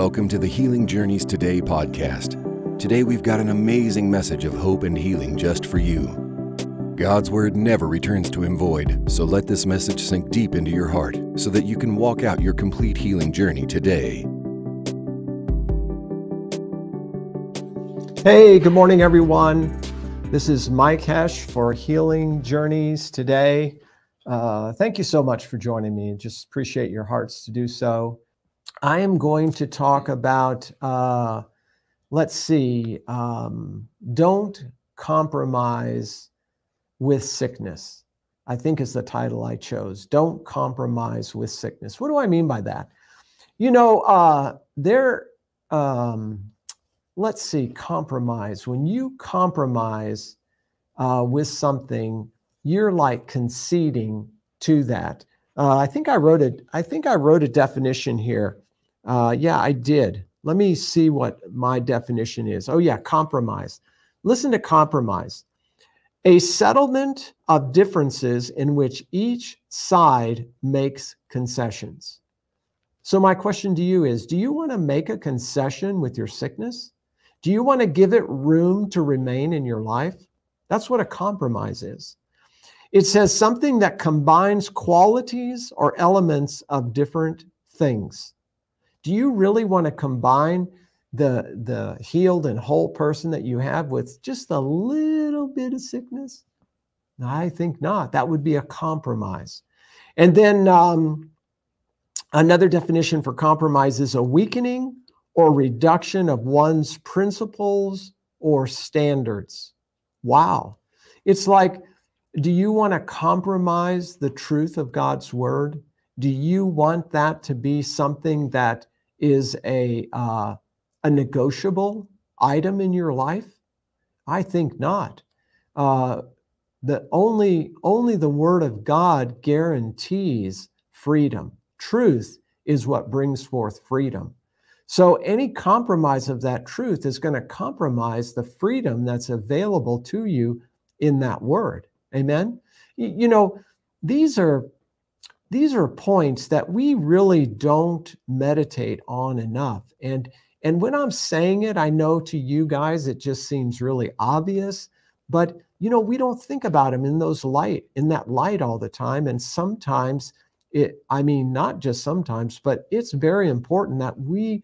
Welcome to the Healing Journeys Today podcast. Today we've got an amazing message of hope and healing just for you. God's word never returns to him void, so let this message sink deep into your heart so that you can walk out your complete healing journey today. Hey, good morning, everyone. This is Mike Hesh for Healing Journeys today. Uh, thank you so much for joining me. Just appreciate your hearts to do so. I am going to talk about, uh, let's see, um, don't compromise with sickness. I think is the title I chose. Don't compromise with sickness. What do I mean by that? You know, uh, there, um, let's see, compromise. When you compromise uh, with something, you're like conceding to that. Uh, I think I wrote it. I think I wrote a definition here. Uh, yeah, I did. Let me see what my definition is. Oh, yeah, compromise. Listen to compromise a settlement of differences in which each side makes concessions. So, my question to you is Do you want to make a concession with your sickness? Do you want to give it room to remain in your life? That's what a compromise is. It says something that combines qualities or elements of different things. Do you really want to combine the, the healed and whole person that you have with just a little bit of sickness? I think not. That would be a compromise. And then um, another definition for compromise is a weakening or reduction of one's principles or standards. Wow. It's like, do you want to compromise the truth of God's word? Do you want that to be something that is a uh, a negotiable item in your life? I think not. Uh, the only only the Word of God guarantees freedom. Truth is what brings forth freedom. So any compromise of that truth is going to compromise the freedom that's available to you in that word. Amen. You know, these are these are points that we really don't meditate on enough. And and when I'm saying it, I know to you guys it just seems really obvious, but you know, we don't think about them in those light in that light all the time and sometimes it I mean not just sometimes, but it's very important that we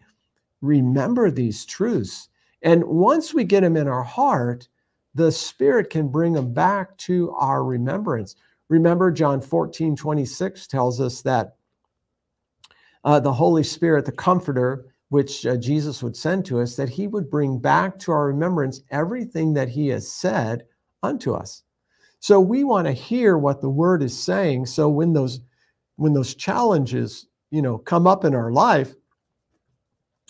remember these truths. And once we get them in our heart, the spirit can bring them back to our remembrance. Remember, John 14, 26 tells us that uh, the Holy Spirit, the Comforter, which uh, Jesus would send to us, that he would bring back to our remembrance everything that he has said unto us. So we want to hear what the word is saying. So when those when those challenges, you know, come up in our life,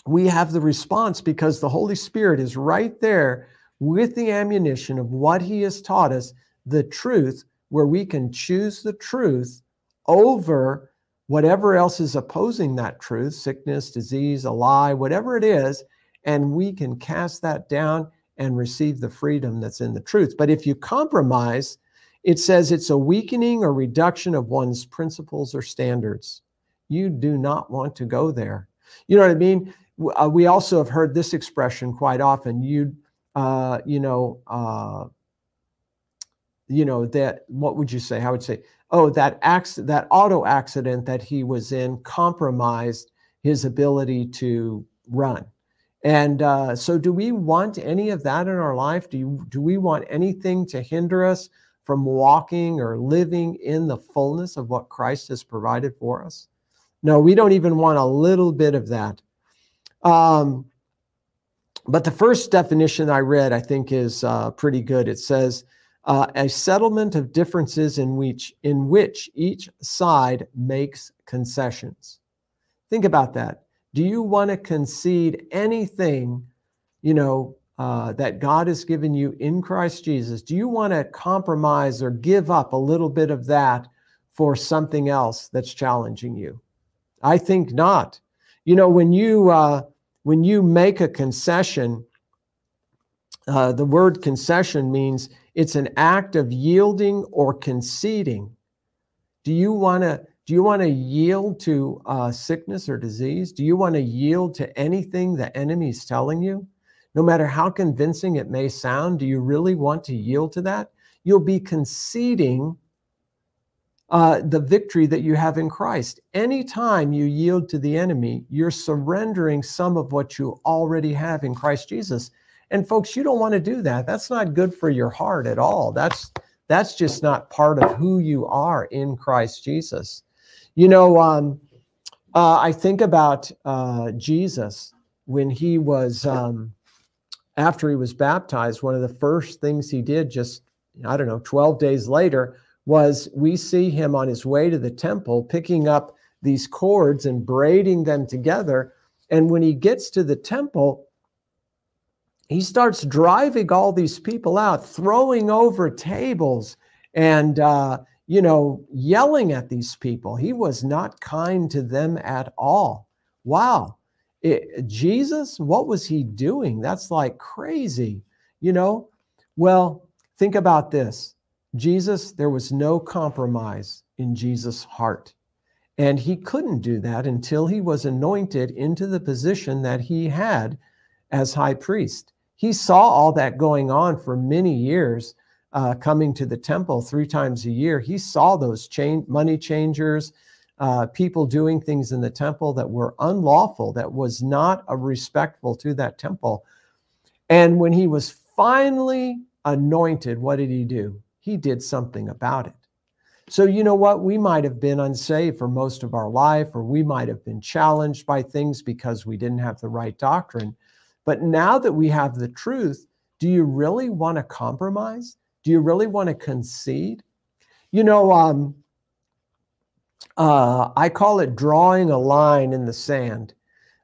we have the response because the Holy Spirit is right there with the ammunition of what he has taught us, the truth where we can choose the truth over whatever else is opposing that truth sickness, disease, a lie, whatever it is and we can cast that down and receive the freedom that's in the truth. But if you compromise, it says it's a weakening or reduction of one's principles or standards. You do not want to go there. You know what I mean? Uh, we also have heard this expression quite often. You, uh, you know, uh, you know that what would you say? I would say oh that accident that auto accident that he was in compromised his ability to run. And uh, so do we want any of that in our life? Do you do we want anything to hinder us from walking or living in the fullness of what christ has provided for us? No we don't even want a little bit of that. Um, but the first definition i read i think is uh, pretty good. It says uh, a settlement of differences in which in which each side makes concessions. Think about that. Do you want to concede anything, you know, uh, that God has given you in Christ Jesus? Do you want to compromise or give up a little bit of that for something else that's challenging you? I think not. You know, when you uh, when you make a concession, uh, the word concession means it's an act of yielding or conceding. Do you want to Do you want to yield to uh, sickness or disease? Do you want to yield to anything the enemy is telling you? No matter how convincing it may sound, do you really want to yield to that? You'll be conceding uh, the victory that you have in Christ. Anytime you yield to the enemy, you're surrendering some of what you already have in Christ Jesus. And folks, you don't want to do that. That's not good for your heart at all. That's that's just not part of who you are in Christ Jesus. You know, um, uh, I think about uh, Jesus when he was, um, after he was baptized, one of the first things he did, just, I don't know, 12 days later, was we see him on his way to the temple picking up these cords and braiding them together. And when he gets to the temple, he starts driving all these people out, throwing over tables and uh, you know, yelling at these people. He was not kind to them at all. Wow. It, Jesus, what was he doing? That's like crazy, you know? Well, think about this Jesus, there was no compromise in Jesus' heart. And he couldn't do that until he was anointed into the position that he had as high priest. He saw all that going on for many years uh, coming to the temple three times a year, he saw those chain, money changers, uh, people doing things in the temple that were unlawful, that was not respectful to that temple. And when he was finally anointed, what did he do? He did something about it. So, you know what? We might have been unsaved for most of our life, or we might have been challenged by things because we didn't have the right doctrine. But now that we have the truth, do you really want to compromise? Do you really want to concede? You know, um, uh, I call it drawing a line in the sand.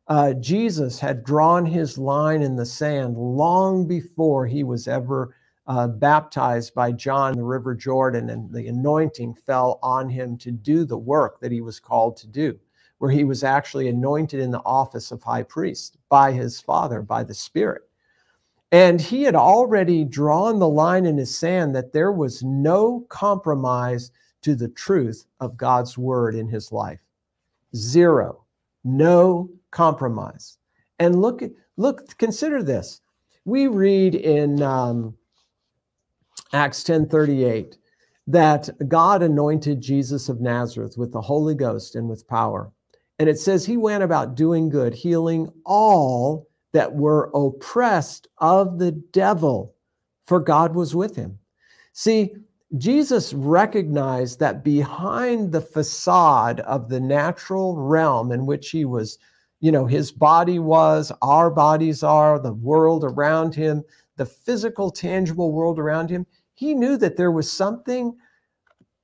Uh, Jesus had drawn his line in the sand long before he was ever uh, baptized by John in the River Jordan, and the anointing fell on him to do the work that he was called to do, where he was actually anointed in the office of high priest by his Father, by the Spirit. And he had already drawn the line in his sand that there was no compromise to the truth of God's word in his life. Zero. No compromise. And look, look, consider this. We read in um, Acts 10:38 that God anointed Jesus of Nazareth with the Holy Ghost and with power. And it says he went about doing good, healing all that were oppressed of the devil, for God was with him. See, Jesus recognized that behind the facade of the natural realm in which he was, you know, his body was, our bodies are, the world around him, the physical, tangible world around him, he knew that there was something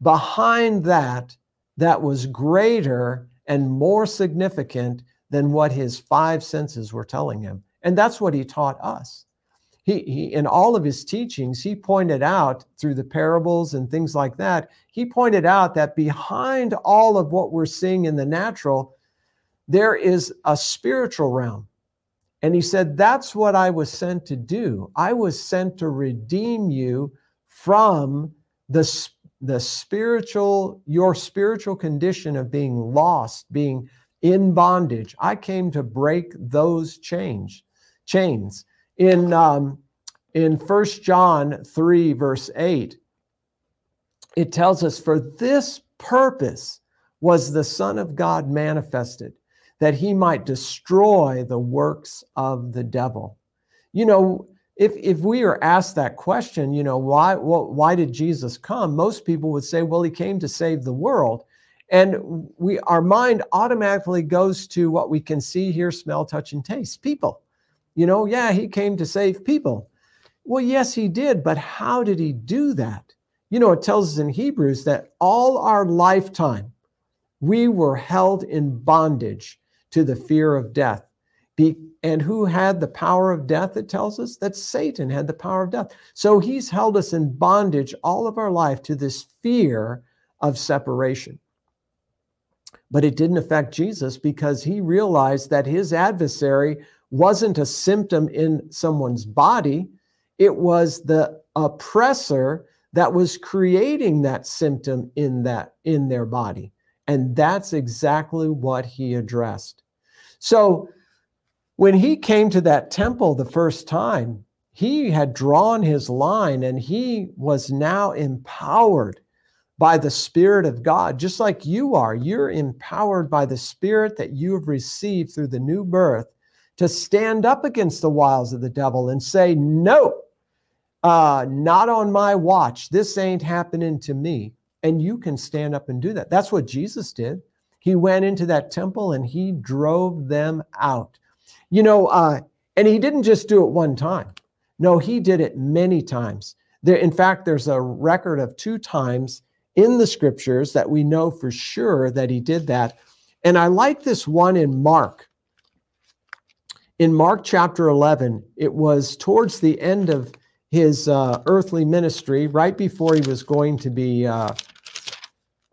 behind that that was greater and more significant than what his five senses were telling him. And that's what he taught us. He, he, in all of his teachings, he pointed out through the parables and things like that, he pointed out that behind all of what we're seeing in the natural, there is a spiritual realm. And he said, That's what I was sent to do. I was sent to redeem you from the, the spiritual, your spiritual condition of being lost, being in bondage. I came to break those chains. Chains. In um, in First John 3, verse 8, it tells us, For this purpose was the Son of God manifested, that he might destroy the works of the devil. You know, if if we are asked that question, you know, why well, why did Jesus come? Most people would say, well, he came to save the world. And we our mind automatically goes to what we can see, hear, smell, touch, and taste people. You know, yeah, he came to save people. Well, yes, he did, but how did he do that? You know, it tells us in Hebrews that all our lifetime we were held in bondage to the fear of death. Be, and who had the power of death? It tells us that Satan had the power of death. So he's held us in bondage all of our life to this fear of separation. But it didn't affect Jesus because he realized that his adversary wasn't a symptom in someone's body, it was the oppressor that was creating that symptom in that in their body. And that's exactly what he addressed. So when he came to that temple the first time, he had drawn his line and he was now empowered by the Spirit of God, just like you are. You're empowered by the Spirit that you have received through the new birth to stand up against the wiles of the devil and say, No, uh, not on my watch. This ain't happening to me. And you can stand up and do that. That's what Jesus did. He went into that temple and he drove them out. You know, uh, and he didn't just do it one time. No, he did it many times. There, in fact, there's a record of two times in the scriptures that we know for sure that he did that. And I like this one in Mark. In Mark chapter 11, it was towards the end of his uh, earthly ministry, right before he was going to be uh,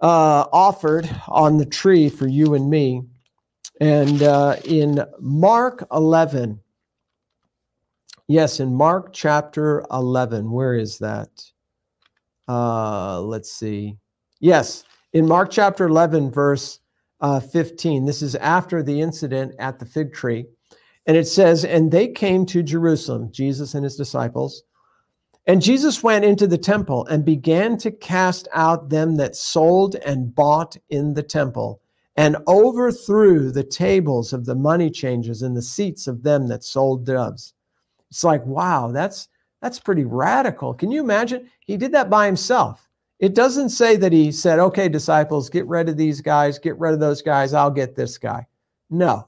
uh, offered on the tree for you and me. And uh, in Mark 11, yes, in Mark chapter 11, where is that? Uh, let's see. Yes, in Mark chapter 11, verse uh, 15, this is after the incident at the fig tree. And it says, And they came to Jerusalem, Jesus and his disciples. And Jesus went into the temple and began to cast out them that sold and bought in the temple, and overthrew the tables of the money changers and the seats of them that sold doves. It's like, wow, that's that's pretty radical. Can you imagine? He did that by himself. It doesn't say that he said, okay, disciples, get rid of these guys, get rid of those guys, I'll get this guy. No.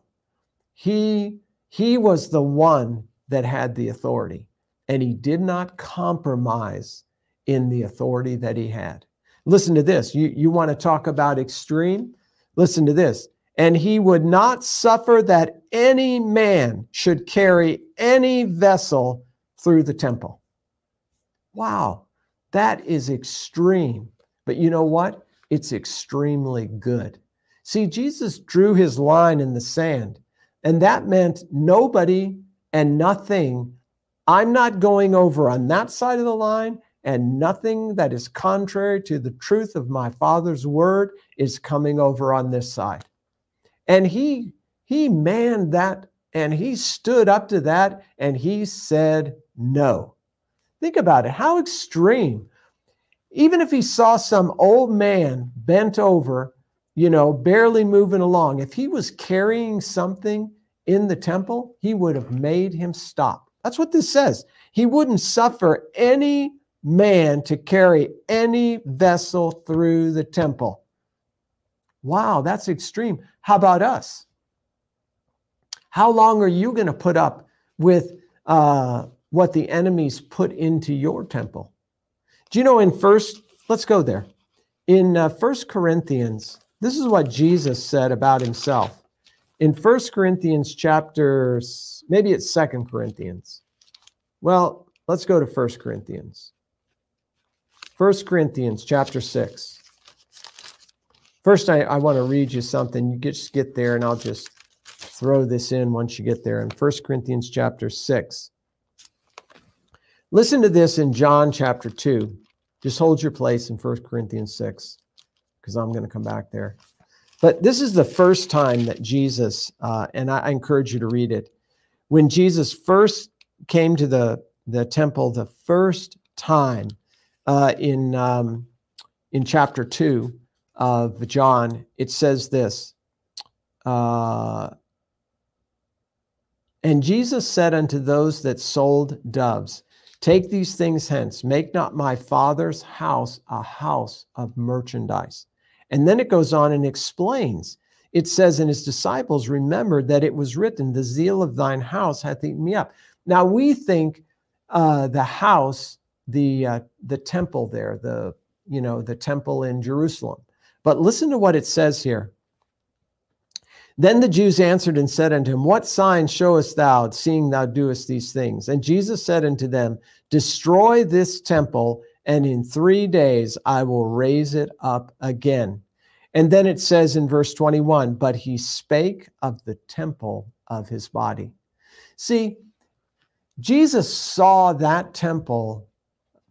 He he was the one that had the authority and he did not compromise in the authority that he had. Listen to this. You, you want to talk about extreme? Listen to this. And he would not suffer that any man should carry any vessel through the temple. Wow, that is extreme. But you know what? It's extremely good. See, Jesus drew his line in the sand, and that meant nobody and nothing I'm not going over on that side of the line, and nothing that is contrary to the truth of my Father's word is coming over on this side. And he he manned that and he stood up to that and he said no. Think about it. How extreme. Even if he saw some old man bent over, you know, barely moving along, if he was carrying something in the temple, he would have made him stop. That's what this says. He wouldn't suffer any man to carry any vessel through the temple. Wow, that's extreme. How about us? How long are you going to put up with uh, what the enemies put into your temple? Do you know in first, let's go there. In uh, First Corinthians, this is what Jesus said about himself. In First Corinthians chapter, Maybe it's Second Corinthians. Well, let's go to First Corinthians. First Corinthians chapter 6. First, I, I want to read you something. You just get there, and I'll just throw this in once you get there. In First Corinthians chapter 6. Listen to this in John chapter 2. Just hold your place in First Corinthians 6, because I'm going to come back there. But this is the first time that Jesus, uh, and I, I encourage you to read it when Jesus first came to the, the temple the first time uh, in, um, in chapter 2 of John, it says this uh, And Jesus said unto those that sold doves, Take these things hence, make not my father's house a house of merchandise. And then it goes on and explains it says, and his disciples remembered that it was written, The zeal of thine house hath eaten me up. Now we think uh, the house, the uh, the temple there, the you know the temple in Jerusalem. But listen to what it says here. Then the Jews answered and said unto him, What sign showest thou, seeing thou doest these things? And Jesus said unto them, Destroy this temple, and in three days I will raise it up again. And then it says in verse 21 but he spake of the temple of his body. See, Jesus saw that temple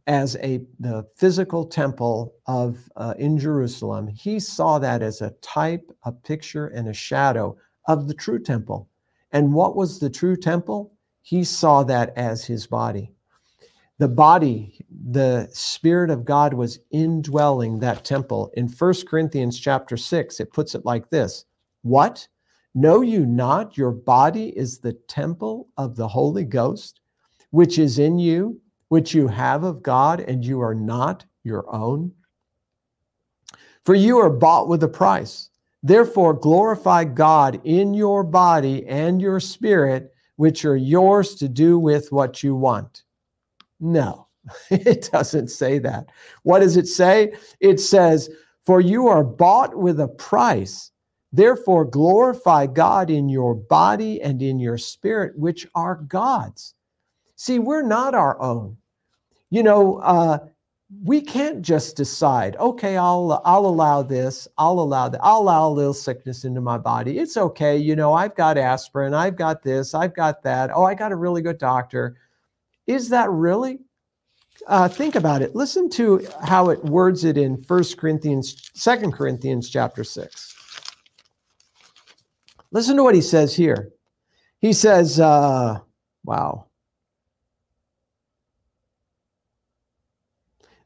as a the physical temple of uh, in Jerusalem, he saw that as a type, a picture, and a shadow of the true temple. And what was the true temple? He saw that as his body. The body, the Spirit of God was indwelling that temple. In First Corinthians chapter 6, it puts it like this What? Know you not your body is the temple of the Holy Ghost, which is in you, which you have of God, and you are not your own? For you are bought with a price. Therefore, glorify God in your body and your spirit, which are yours to do with what you want. No, it doesn't say that. What does it say? It says, For you are bought with a price. Therefore, glorify God in your body and in your spirit, which are God's. See, we're not our own. You know, uh, we can't just decide, okay, I'll I'll allow this, I'll allow that, I'll allow a little sickness into my body. It's okay, you know, I've got aspirin, I've got this, I've got that. Oh, I got a really good doctor. Is that really? Uh, think about it. Listen to how it words it in First Corinthians, Second Corinthians chapter 6. Listen to what he says here. He says, uh, wow.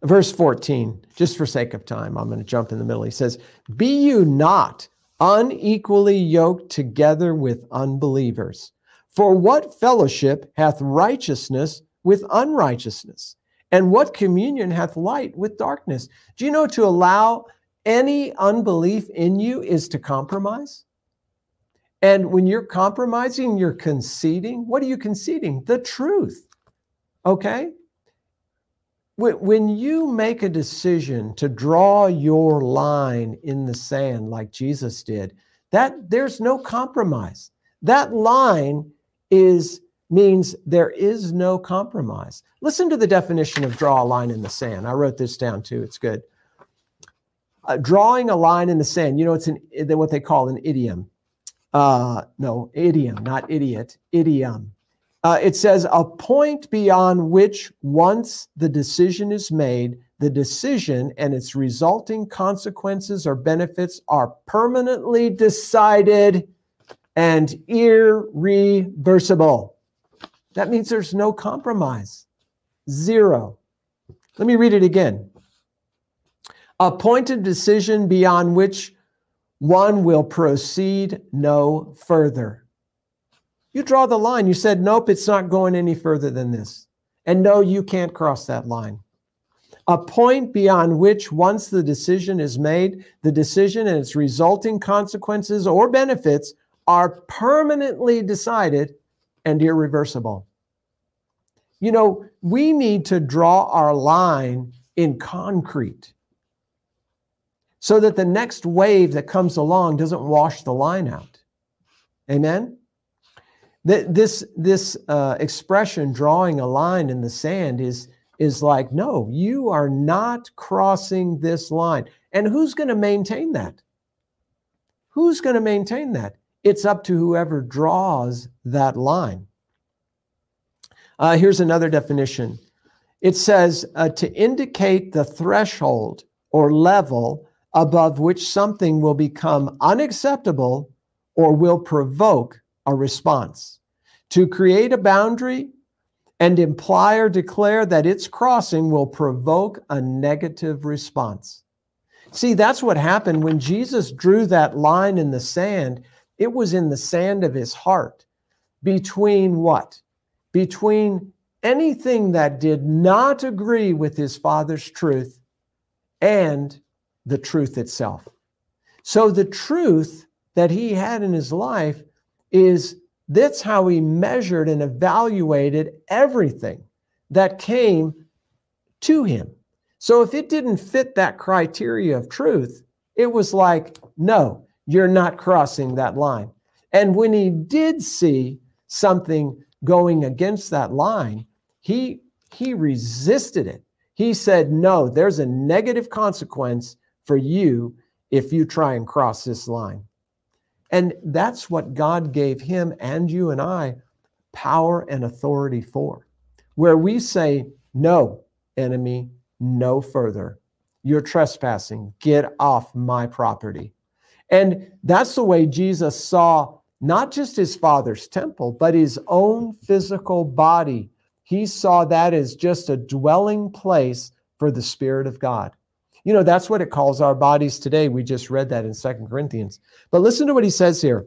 Verse 14, just for sake of time, I'm going to jump in the middle. He says, Be you not unequally yoked together with unbelievers. For what fellowship hath righteousness with unrighteousness? And what communion hath light with darkness? Do you know to allow any unbelief in you is to compromise? And when you're compromising, you're conceding. What are you conceding? The truth. Okay? When you make a decision to draw your line in the sand like Jesus did, that there's no compromise. That line is means there is no compromise. Listen to the definition of draw a line in the sand. I wrote this down too. It's good. Uh, drawing a line in the sand. You know, it's an what they call an idiom. Uh, no, idiom, not idiot. Idiom. Uh, it says a point beyond which once the decision is made, the decision and its resulting consequences or benefits are permanently decided and irreversible. That means there's no compromise. Zero. Let me read it again. A point of decision beyond which one will proceed no further. You draw the line. You said, nope, it's not going any further than this. And no, you can't cross that line. A point beyond which, once the decision is made, the decision and its resulting consequences or benefits are permanently decided and irreversible. You know, we need to draw our line in concrete so that the next wave that comes along doesn't wash the line out. Amen? This this uh, expression drawing a line in the sand is is like no you are not crossing this line. And who's going to maintain that? Who's going to maintain that? It's up to whoever draws that line. Uh, here's another definition. It says uh, to indicate the threshold or level above which something will become unacceptable or will provoke a response. To create a boundary and imply or declare that its crossing will provoke a negative response. See, that's what happened when Jesus drew that line in the sand. It was in the sand of his heart between what? Between anything that did not agree with his father's truth and the truth itself. So the truth that he had in his life is that's how he measured and evaluated everything that came to him. So if it didn't fit that criteria of truth, it was like, no, you're not crossing that line. And when he did see something going against that line, he he resisted it. He said, "No, there's a negative consequence for you if you try and cross this line." And that's what God gave him and you and I power and authority for. Where we say, no, enemy no further. You're trespassing. Get off my property. And that's the way Jesus saw not just his father's temple, but his own physical body. He saw that as just a dwelling place for the Spirit of God. You know, that's what it calls our bodies today. We just read that in Second Corinthians. But listen to what he says here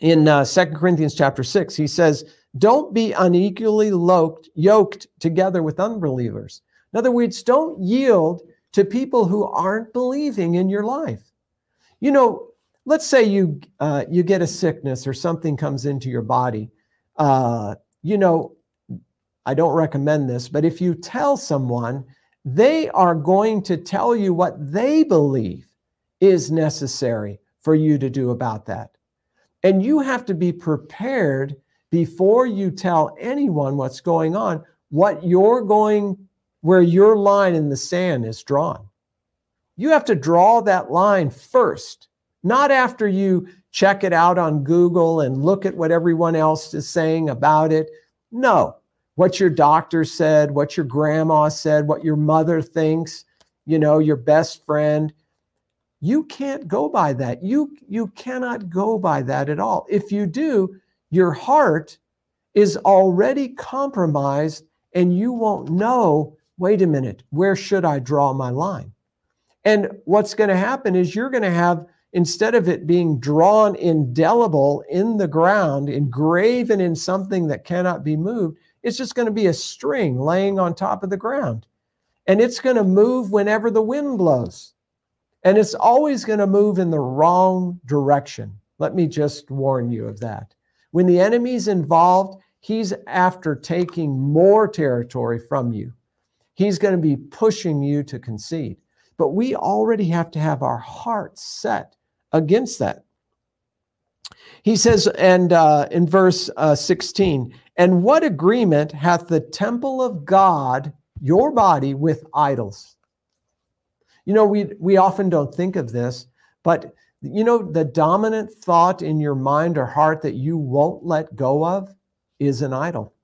in uh, 2 Corinthians chapter 6. He says, Don't be unequally yoked, yoked together with unbelievers. In other words, don't yield to people who aren't believing in your life. You know, let's say you uh, you get a sickness or something comes into your body. Uh, you know, I don't recommend this, but if you tell someone, they are going to tell you what they believe is necessary for you to do about that. And you have to be prepared before you tell anyone what's going on, what you're going, where your line in the sand is drawn. You have to draw that line first, not after you check it out on Google and look at what everyone else is saying about it. No, what your doctor said, what your grandma said, what your mother thinks, you know, your best friend. You can't go by that. You you cannot go by that at all. If you do, your heart is already compromised and you won't know, wait a minute, where should I draw my line? And what's going to happen is you're going to have instead of it being drawn indelible in the ground, engraven in something that cannot be moved, it's just going to be a string laying on top of the ground. And it's going to move whenever the wind blows. And it's always going to move in the wrong direction. Let me just warn you of that. When the enemy's involved, he's after taking more territory from you. He's going to be pushing you to concede. But we already have to have our hearts set against that. He says, and uh, in verse uh, 16, and what agreement hath the temple of God, your body, with idols? You know, we, we often don't think of this, but you know, the dominant thought in your mind or heart that you won't let go of is an idol.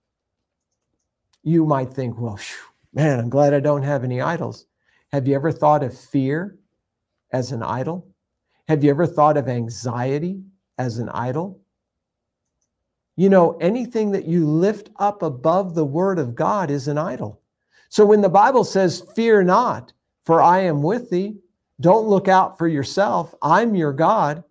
You might think, well, whew, man, I'm glad I don't have any idols. Have you ever thought of fear as an idol? Have you ever thought of anxiety as an idol? You know, anything that you lift up above the word of God is an idol. So when the Bible says, Fear not, for I am with thee, don't look out for yourself, I'm your God,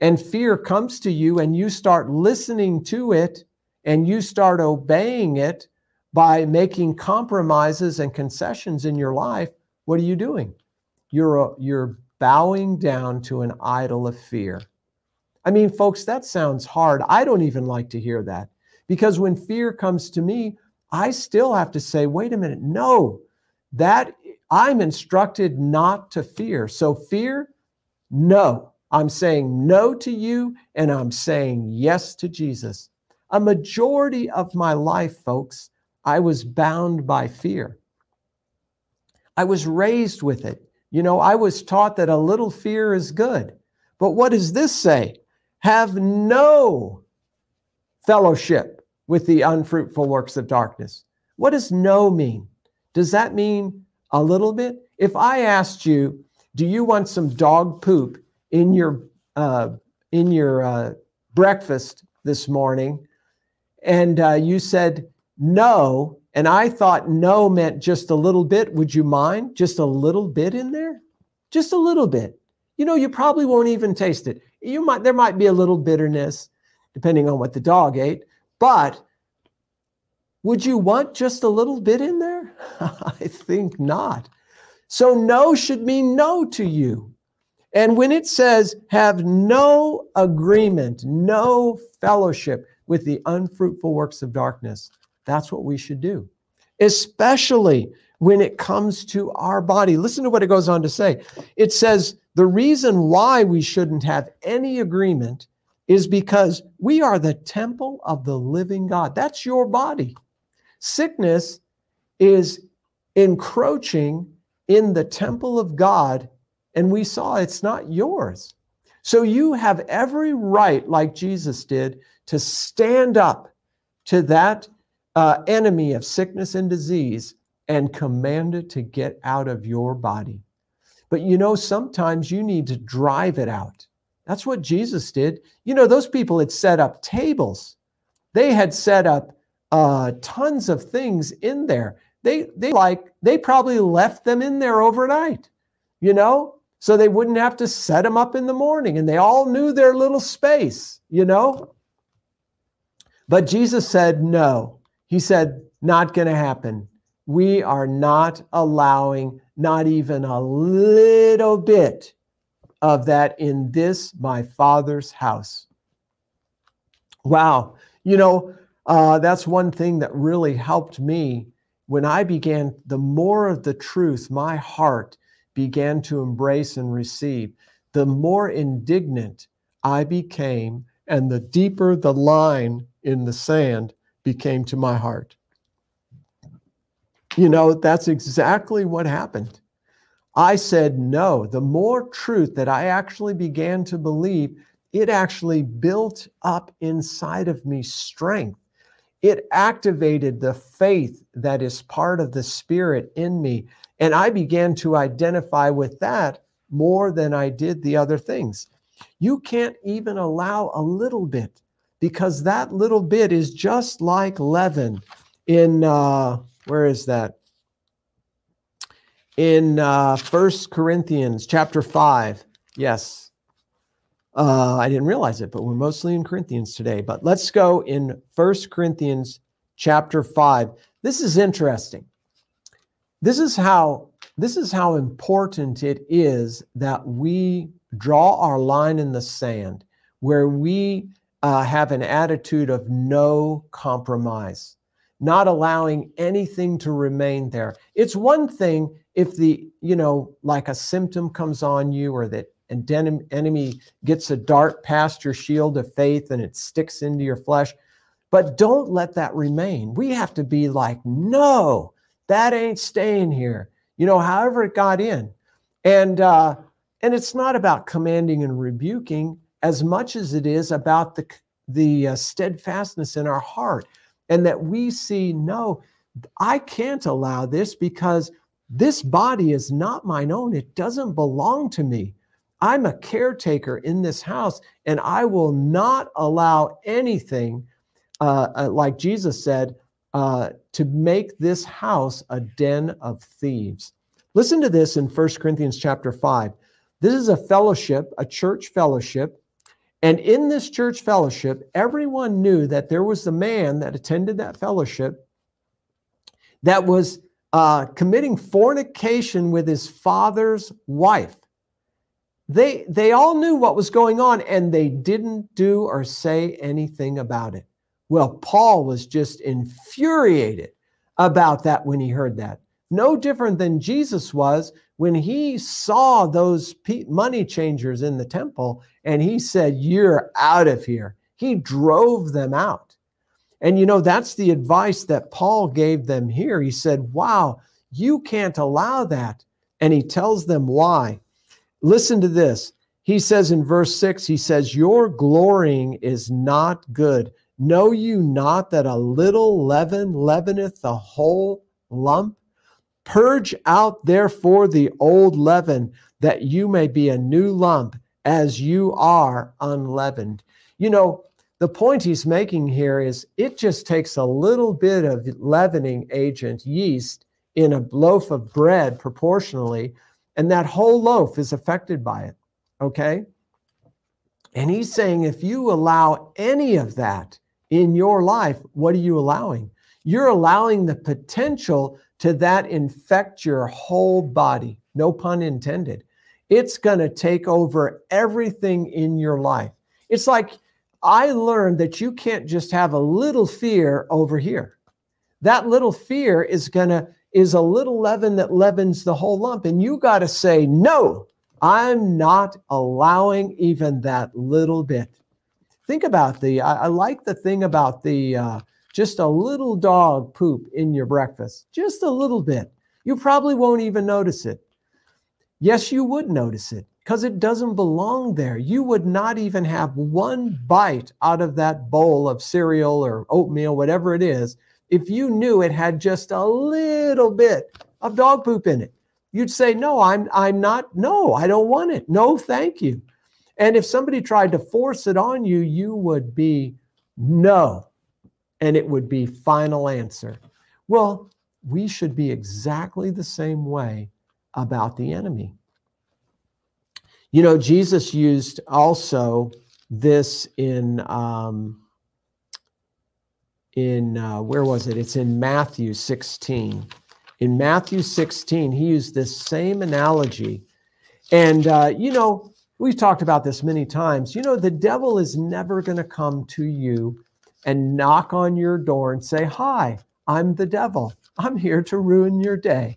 and fear comes to you and you start listening to it and you start obeying it by making compromises and concessions in your life, what are you doing? You're, uh, you're bowing down to an idol of fear. I mean, folks, that sounds hard. I don't even like to hear that because when fear comes to me, I still have to say, wait a minute, no, that I'm instructed not to fear. So, fear, no. I'm saying no to you and I'm saying yes to Jesus. A majority of my life, folks, I was bound by fear. I was raised with it. You know, I was taught that a little fear is good. But what does this say? Have no fellowship with the unfruitful works of darkness. What does no mean? Does that mean a little bit? If I asked you, do you want some dog poop in your uh, in your uh, breakfast this morning, and uh, you said no, and I thought no meant just a little bit, would you mind just a little bit in there? Just a little bit. You know, you probably won't even taste it you might there might be a little bitterness depending on what the dog ate, but would you want just a little bit in there? I think not. So no should mean no to you. And when it says have no agreement, no fellowship with the unfruitful works of darkness, that's what we should do. Especially when it comes to our body. Listen to what it goes on to say. It says, the reason why we shouldn't have any agreement is because we are the temple of the living God. That's your body. Sickness is encroaching in the temple of God, and we saw it's not yours. So you have every right, like Jesus did, to stand up to that uh, enemy of sickness and disease and command it to get out of your body. But you know, sometimes you need to drive it out. That's what Jesus did. You know, those people had set up tables, they had set up uh, tons of things in there. They, they like, they probably left them in there overnight, you know, so they wouldn't have to set them up in the morning and they all knew their little space, you know. But Jesus said, no. He said, not going to happen. We are not allowing not even a little bit of that in this, my Father's house. Wow. You know, uh, that's one thing that really helped me when I began, the more of the truth my heart began to embrace and receive, the more indignant I became, and the deeper the line in the sand became to my heart. You know, that's exactly what happened. I said no. The more truth that I actually began to believe, it actually built up inside of me strength. It activated the faith that is part of the spirit in me. And I began to identify with that more than I did the other things. You can't even allow a little bit because that little bit is just like leaven in, uh, where is that? In uh, First Corinthians chapter 5. Yes. Uh, I didn't realize it, but we're mostly in Corinthians today. But let's go in First Corinthians chapter 5. This is interesting. This is how this is how important it is that we draw our line in the sand where we uh, have an attitude of no compromise, not allowing anything to remain there. It's one thing if the, you know, like a symptom comes on you or that an enemy gets a dart past your shield of faith and it sticks into your flesh. But don't let that remain. We have to be like, no, that ain't staying here. You know, however it got in. And uh, and it's not about commanding and rebuking as much as it is about the the uh, steadfastness in our heart and that we see no I can't allow this because this body is not mine own. It doesn't belong to me. I'm a caretaker in this house, and I will not allow anything, uh, uh, like Jesus said, uh, to make this house a den of thieves. Listen to this in 1 Corinthians chapter 5. This is a fellowship, a church fellowship. And in this church fellowship, everyone knew that there was a man that attended that fellowship that was uh, committing fornication with his father's wife. They, they all knew what was going on and they didn't do or say anything about it. Well, Paul was just infuriated about that when he heard that. No different than Jesus was when he saw those money changers in the temple and he said, You're out of here. He drove them out. And you know, that's the advice that Paul gave them here. He said, Wow, you can't allow that. And he tells them why. Listen to this. He says in verse 6, he says, Your glorying is not good. Know you not that a little leaven leaveneth the whole lump? Purge out therefore the old leaven, that you may be a new lump, as you are unleavened. You know, the point he's making here is it just takes a little bit of leavening agent, yeast, in a loaf of bread proportionally, and that whole loaf is affected by it. Okay? And he's saying if you allow any of that in your life, what are you allowing? You're allowing the potential to that infect your whole body. No pun intended. It's going to take over everything in your life. It's like I learned that you can't just have a little fear over here. That little fear is going to is a little leaven that leavens the whole lump and you got to say no. I'm not allowing even that little bit. Think about the I, I like the thing about the uh, just a little dog poop in your breakfast. Just a little bit. You probably won't even notice it. Yes, you would notice it because it doesn't belong there. You would not even have one bite out of that bowl of cereal or oatmeal, whatever it is, if you knew it had just a little bit of dog poop in it, you'd say, No, I'm, I'm not, no, I don't want it. No, thank you. And if somebody tried to force it on you, you would be no. And it would be final answer. Well, we should be exactly the same way about the enemy. You know, Jesus used also this in um, in uh, where was it? It's in Matthew 16. In Matthew 16, he used this same analogy, and uh, you know, we've talked about this many times. You know, the devil is never going to come to you and knock on your door and say, "Hi, I'm the devil. I'm here to ruin your day."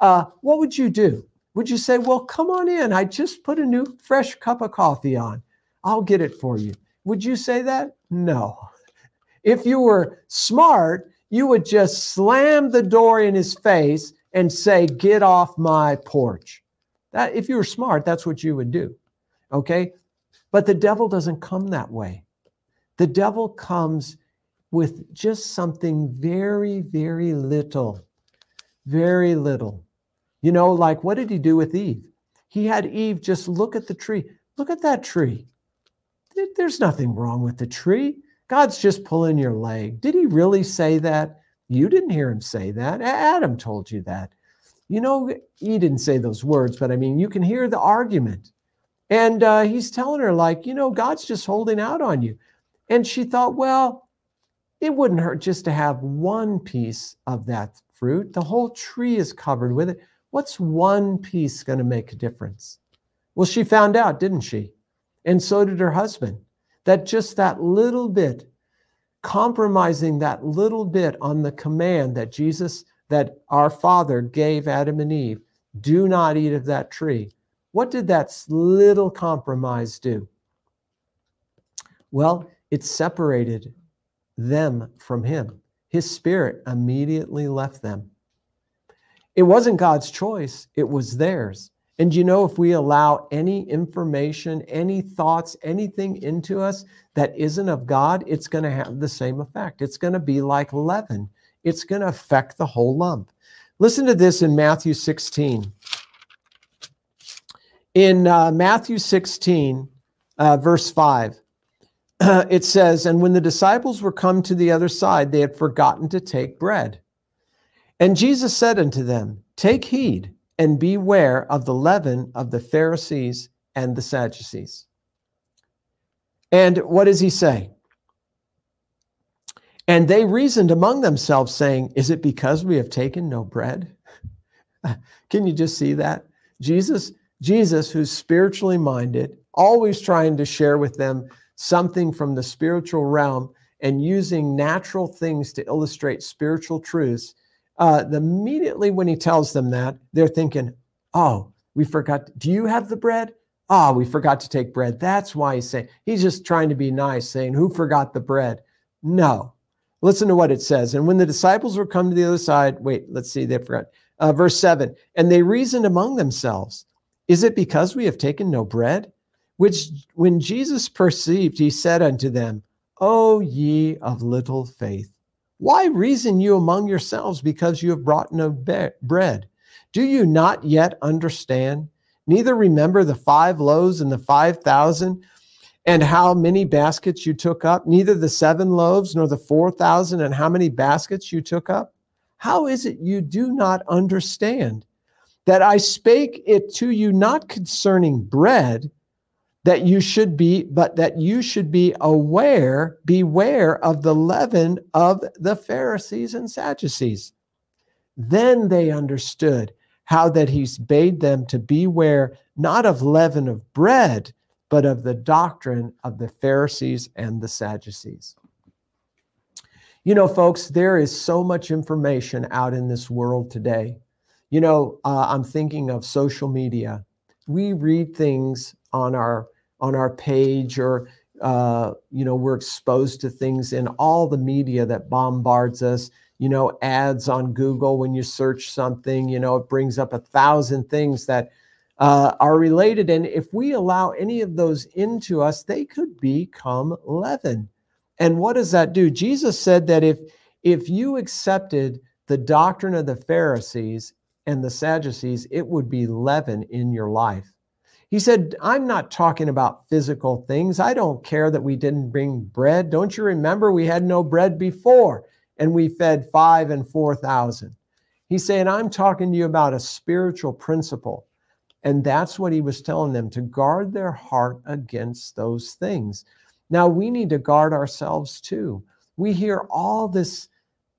Uh, what would you do? Would you say, Well, come on in. I just put a new fresh cup of coffee on. I'll get it for you. Would you say that? No. If you were smart, you would just slam the door in his face and say, Get off my porch. That, if you were smart, that's what you would do. Okay? But the devil doesn't come that way. The devil comes with just something very, very little, very little. You know, like what did he do with Eve? He had Eve just look at the tree. Look at that tree. There's nothing wrong with the tree. God's just pulling your leg. Did he really say that? You didn't hear him say that. Adam told you that. You know, he didn't say those words, but I mean, you can hear the argument. And uh, he's telling her, like, you know, God's just holding out on you. And she thought, well, it wouldn't hurt just to have one piece of that fruit. The whole tree is covered with it. What's one piece going to make a difference? Well, she found out, didn't she? And so did her husband, that just that little bit, compromising that little bit on the command that Jesus, that our Father gave Adam and Eve, do not eat of that tree. What did that little compromise do? Well, it separated them from him. His spirit immediately left them. It wasn't God's choice, it was theirs. And you know, if we allow any information, any thoughts, anything into us that isn't of God, it's going to have the same effect. It's going to be like leaven, it's going to affect the whole lump. Listen to this in Matthew 16. In uh, Matthew 16, uh, verse 5, uh, it says, And when the disciples were come to the other side, they had forgotten to take bread. And Jesus said unto them, Take heed and beware of the leaven of the Pharisees and the Sadducees. And what does he say? And they reasoned among themselves, saying, Is it because we have taken no bread? Can you just see that? Jesus, Jesus, who's spiritually minded, always trying to share with them something from the spiritual realm and using natural things to illustrate spiritual truths uh, immediately when he tells them that, they're thinking, oh, we forgot. Do you have the bread? Oh, we forgot to take bread. That's why he's saying, he's just trying to be nice, saying, who forgot the bread? No. Listen to what it says. And when the disciples were come to the other side, wait, let's see, they forgot. Uh, verse 7 And they reasoned among themselves, Is it because we have taken no bread? Which when Jesus perceived, he said unto them, O ye of little faith. Why reason you among yourselves because you have brought no be- bread? Do you not yet understand? Neither remember the five loaves and the five thousand, and how many baskets you took up? Neither the seven loaves nor the four thousand, and how many baskets you took up? How is it you do not understand that I spake it to you not concerning bread? That you should be, but that you should be aware, beware of the leaven of the Pharisees and Sadducees. Then they understood how that he's bade them to beware not of leaven of bread, but of the doctrine of the Pharisees and the Sadducees. You know, folks, there is so much information out in this world today. You know, uh, I'm thinking of social media. We read things on our on our page or uh, you know we're exposed to things in all the media that bombards us. You know ads on google when you search something you know it brings up a thousand things that uh, are related. And if we allow any of those into us they could become leaven. And what does that do? Jesus said that if if you accepted the doctrine of the Pharisees and the Sadducees, it would be leaven in your life. He said, I'm not talking about physical things. I don't care that we didn't bring bread. Don't you remember we had no bread before and we fed five and 4,000? He's saying, I'm talking to you about a spiritual principle. And that's what he was telling them to guard their heart against those things. Now, we need to guard ourselves too. We hear all this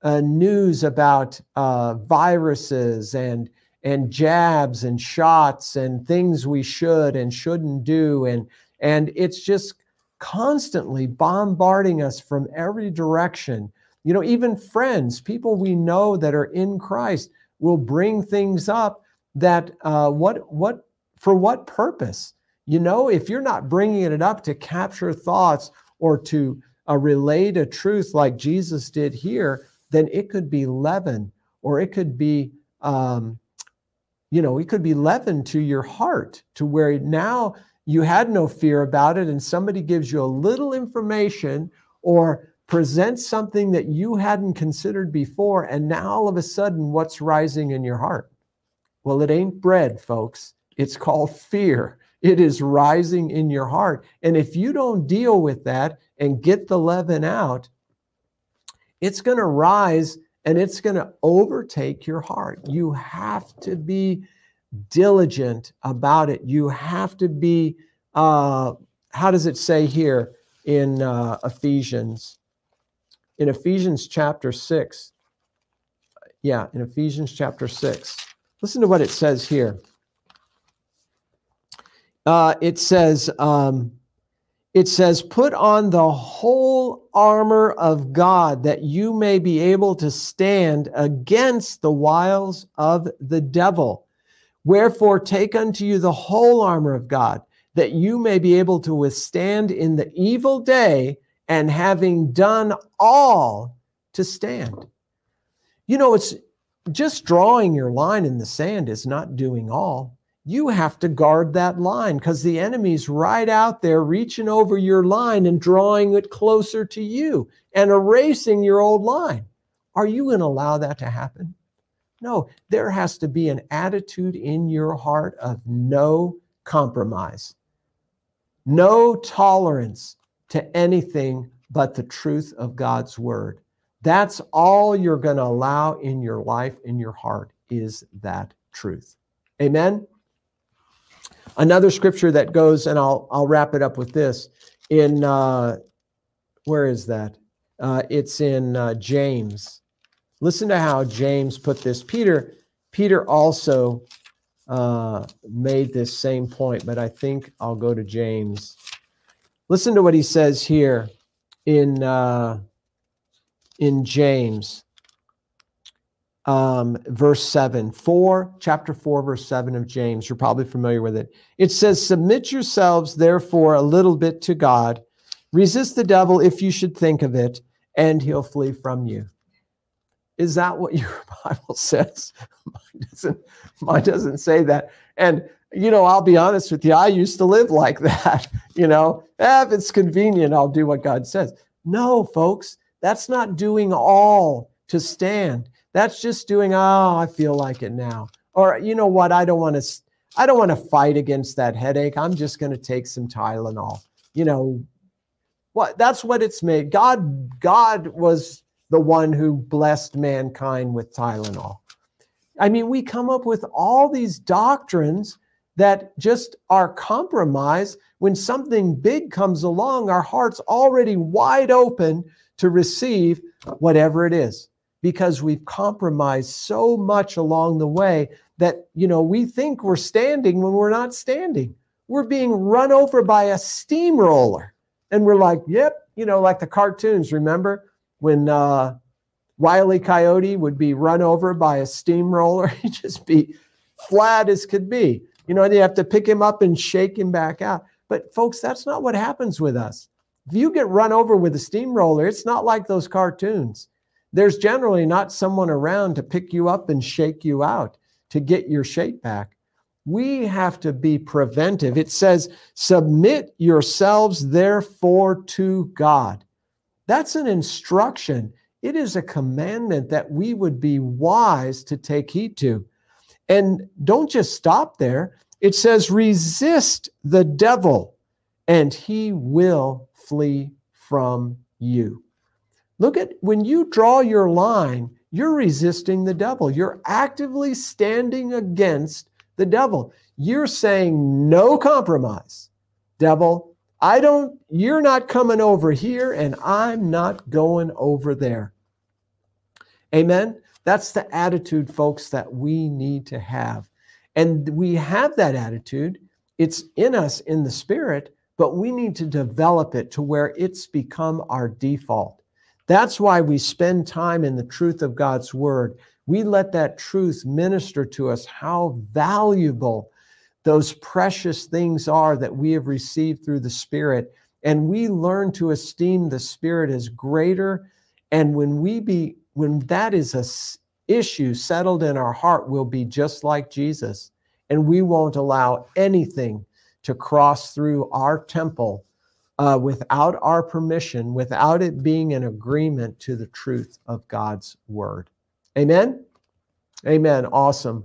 uh, news about uh, viruses and and jabs and shots and things we should and shouldn't do. And and it's just constantly bombarding us from every direction. You know even friends people we know that are in christ will bring things up that uh, what what for what purpose? You know if you're not bringing it up to capture thoughts or to uh, relate a truth like jesus did here then it could be leaven or it could be um, you know it could be leaven to your heart to where now you had no fear about it and somebody gives you a little information or presents something that you hadn't considered before and now all of a sudden what's rising in your heart? Well it ain't bread folks. It's called fear. It is rising in your heart. And if you don't deal with that and get the leaven out it's going to rise and it's going to overtake your heart. You have to be diligent about it. You have to be, uh, how does it say here in uh, Ephesians? In Ephesians chapter 6. Yeah, in Ephesians chapter 6. Listen to what it says here. Uh, it says, um, it says, Put on the whole armor of God that you may be able to stand against the wiles of the devil. Wherefore, take unto you the whole armor of God that you may be able to withstand in the evil day and having done all to stand. You know, it's just drawing your line in the sand is not doing all you have to guard that line because the enemy's right out there reaching over your line and drawing it closer to you and erasing your old line. Are you going to allow that to happen? No, there has to be an attitude in your heart of no compromise, no tolerance to anything but the truth of God's word. That's all you're going to allow in your life, in your heart, is that truth. Amen. Another scripture that goes, and I'll I'll wrap it up with this. In uh, where is that? Uh, it's in uh, James. Listen to how James put this. Peter Peter also uh, made this same point, but I think I'll go to James. Listen to what he says here in uh, in James um, verse 7, 4, chapter 4, verse 7 of James. You're probably familiar with it. It says, Submit yourselves, therefore, a little bit to God. Resist the devil if you should think of it, and he'll flee from you. Is that what your Bible says? Mine doesn't, mine doesn't say that. And, you know, I'll be honest with you, I used to live like that. You know, eh, if it's convenient, I'll do what God says. No, folks, that's not doing all to stand. That's just doing, oh, I feel like it now. Or you know what? I don't want to I don't want to fight against that headache. I'm just going to take some Tylenol. You know, what that's what it's made. God God was the one who blessed mankind with Tylenol. I mean, we come up with all these doctrines that just are compromised when something big comes along, our heart's already wide open to receive whatever it is because we've compromised so much along the way that you know we think we're standing when we're not standing we're being run over by a steamroller and we're like yep you know like the cartoons remember when uh Wiley Coyote would be run over by a steamroller. He'd just be flat as could be. You know, and you have to pick him up and shake him back out. But folks, that's not what happens with us. If you get run over with a steamroller, it's not like those cartoons there's generally not someone around to pick you up and shake you out to get your shape back. We have to be preventive. It says, Submit yourselves therefore to God. That's an instruction. It is a commandment that we would be wise to take heed to. And don't just stop there. It says, resist the devil, and he will flee from you. Look at when you draw your line, you're resisting the devil. You're actively standing against the devil. You're saying no compromise. Devil, I don't, you're not coming over here and I'm not going over there. Amen. That's the attitude, folks, that we need to have. And we have that attitude. It's in us in the spirit, but we need to develop it to where it's become our default. That's why we spend time in the truth of God's word. We let that truth minister to us how valuable those precious things are that we have received through the Spirit. And we learn to esteem the Spirit as greater. And when we be, when that is a issue settled in our heart, we'll be just like Jesus. And we won't allow anything to cross through our temple uh, without our permission, without it being an agreement to the truth of God's word. Amen. Amen. Awesome.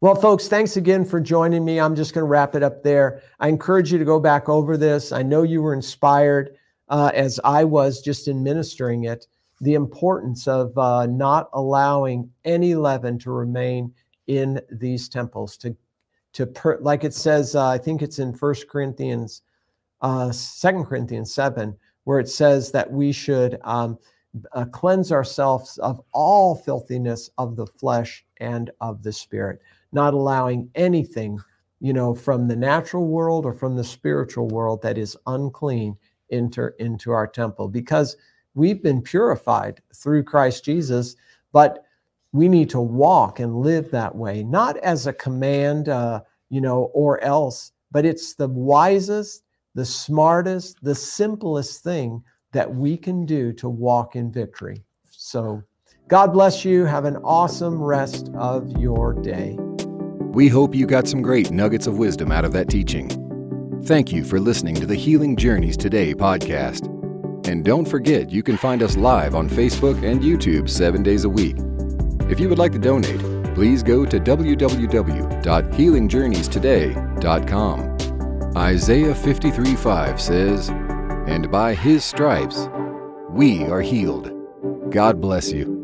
Well, folks, thanks again for joining me. I'm just going to wrap it up there. I encourage you to go back over this. I know you were inspired uh, as I was just in ministering it, the importance of uh, not allowing any leaven to remain in these temples. To, to per, like it says, uh, I think it's in First Corinthians, uh, Second Corinthians seven, where it says that we should um, uh, cleanse ourselves of all filthiness of the flesh and of the spirit not allowing anything, you know, from the natural world or from the spiritual world that is unclean enter into our temple. Because we've been purified through Christ Jesus, but we need to walk and live that way, not as a command, uh, you know, or else, but it's the wisest, the smartest, the simplest thing that we can do to walk in victory. So, God bless you. Have an awesome rest of your day. We hope you got some great nuggets of wisdom out of that teaching. Thank you for listening to the Healing Journeys Today podcast. And don't forget, you can find us live on Facebook and YouTube seven days a week. If you would like to donate, please go to www.healingjourneystoday.com. Isaiah 53:5 says, And by his stripes we are healed. God bless you.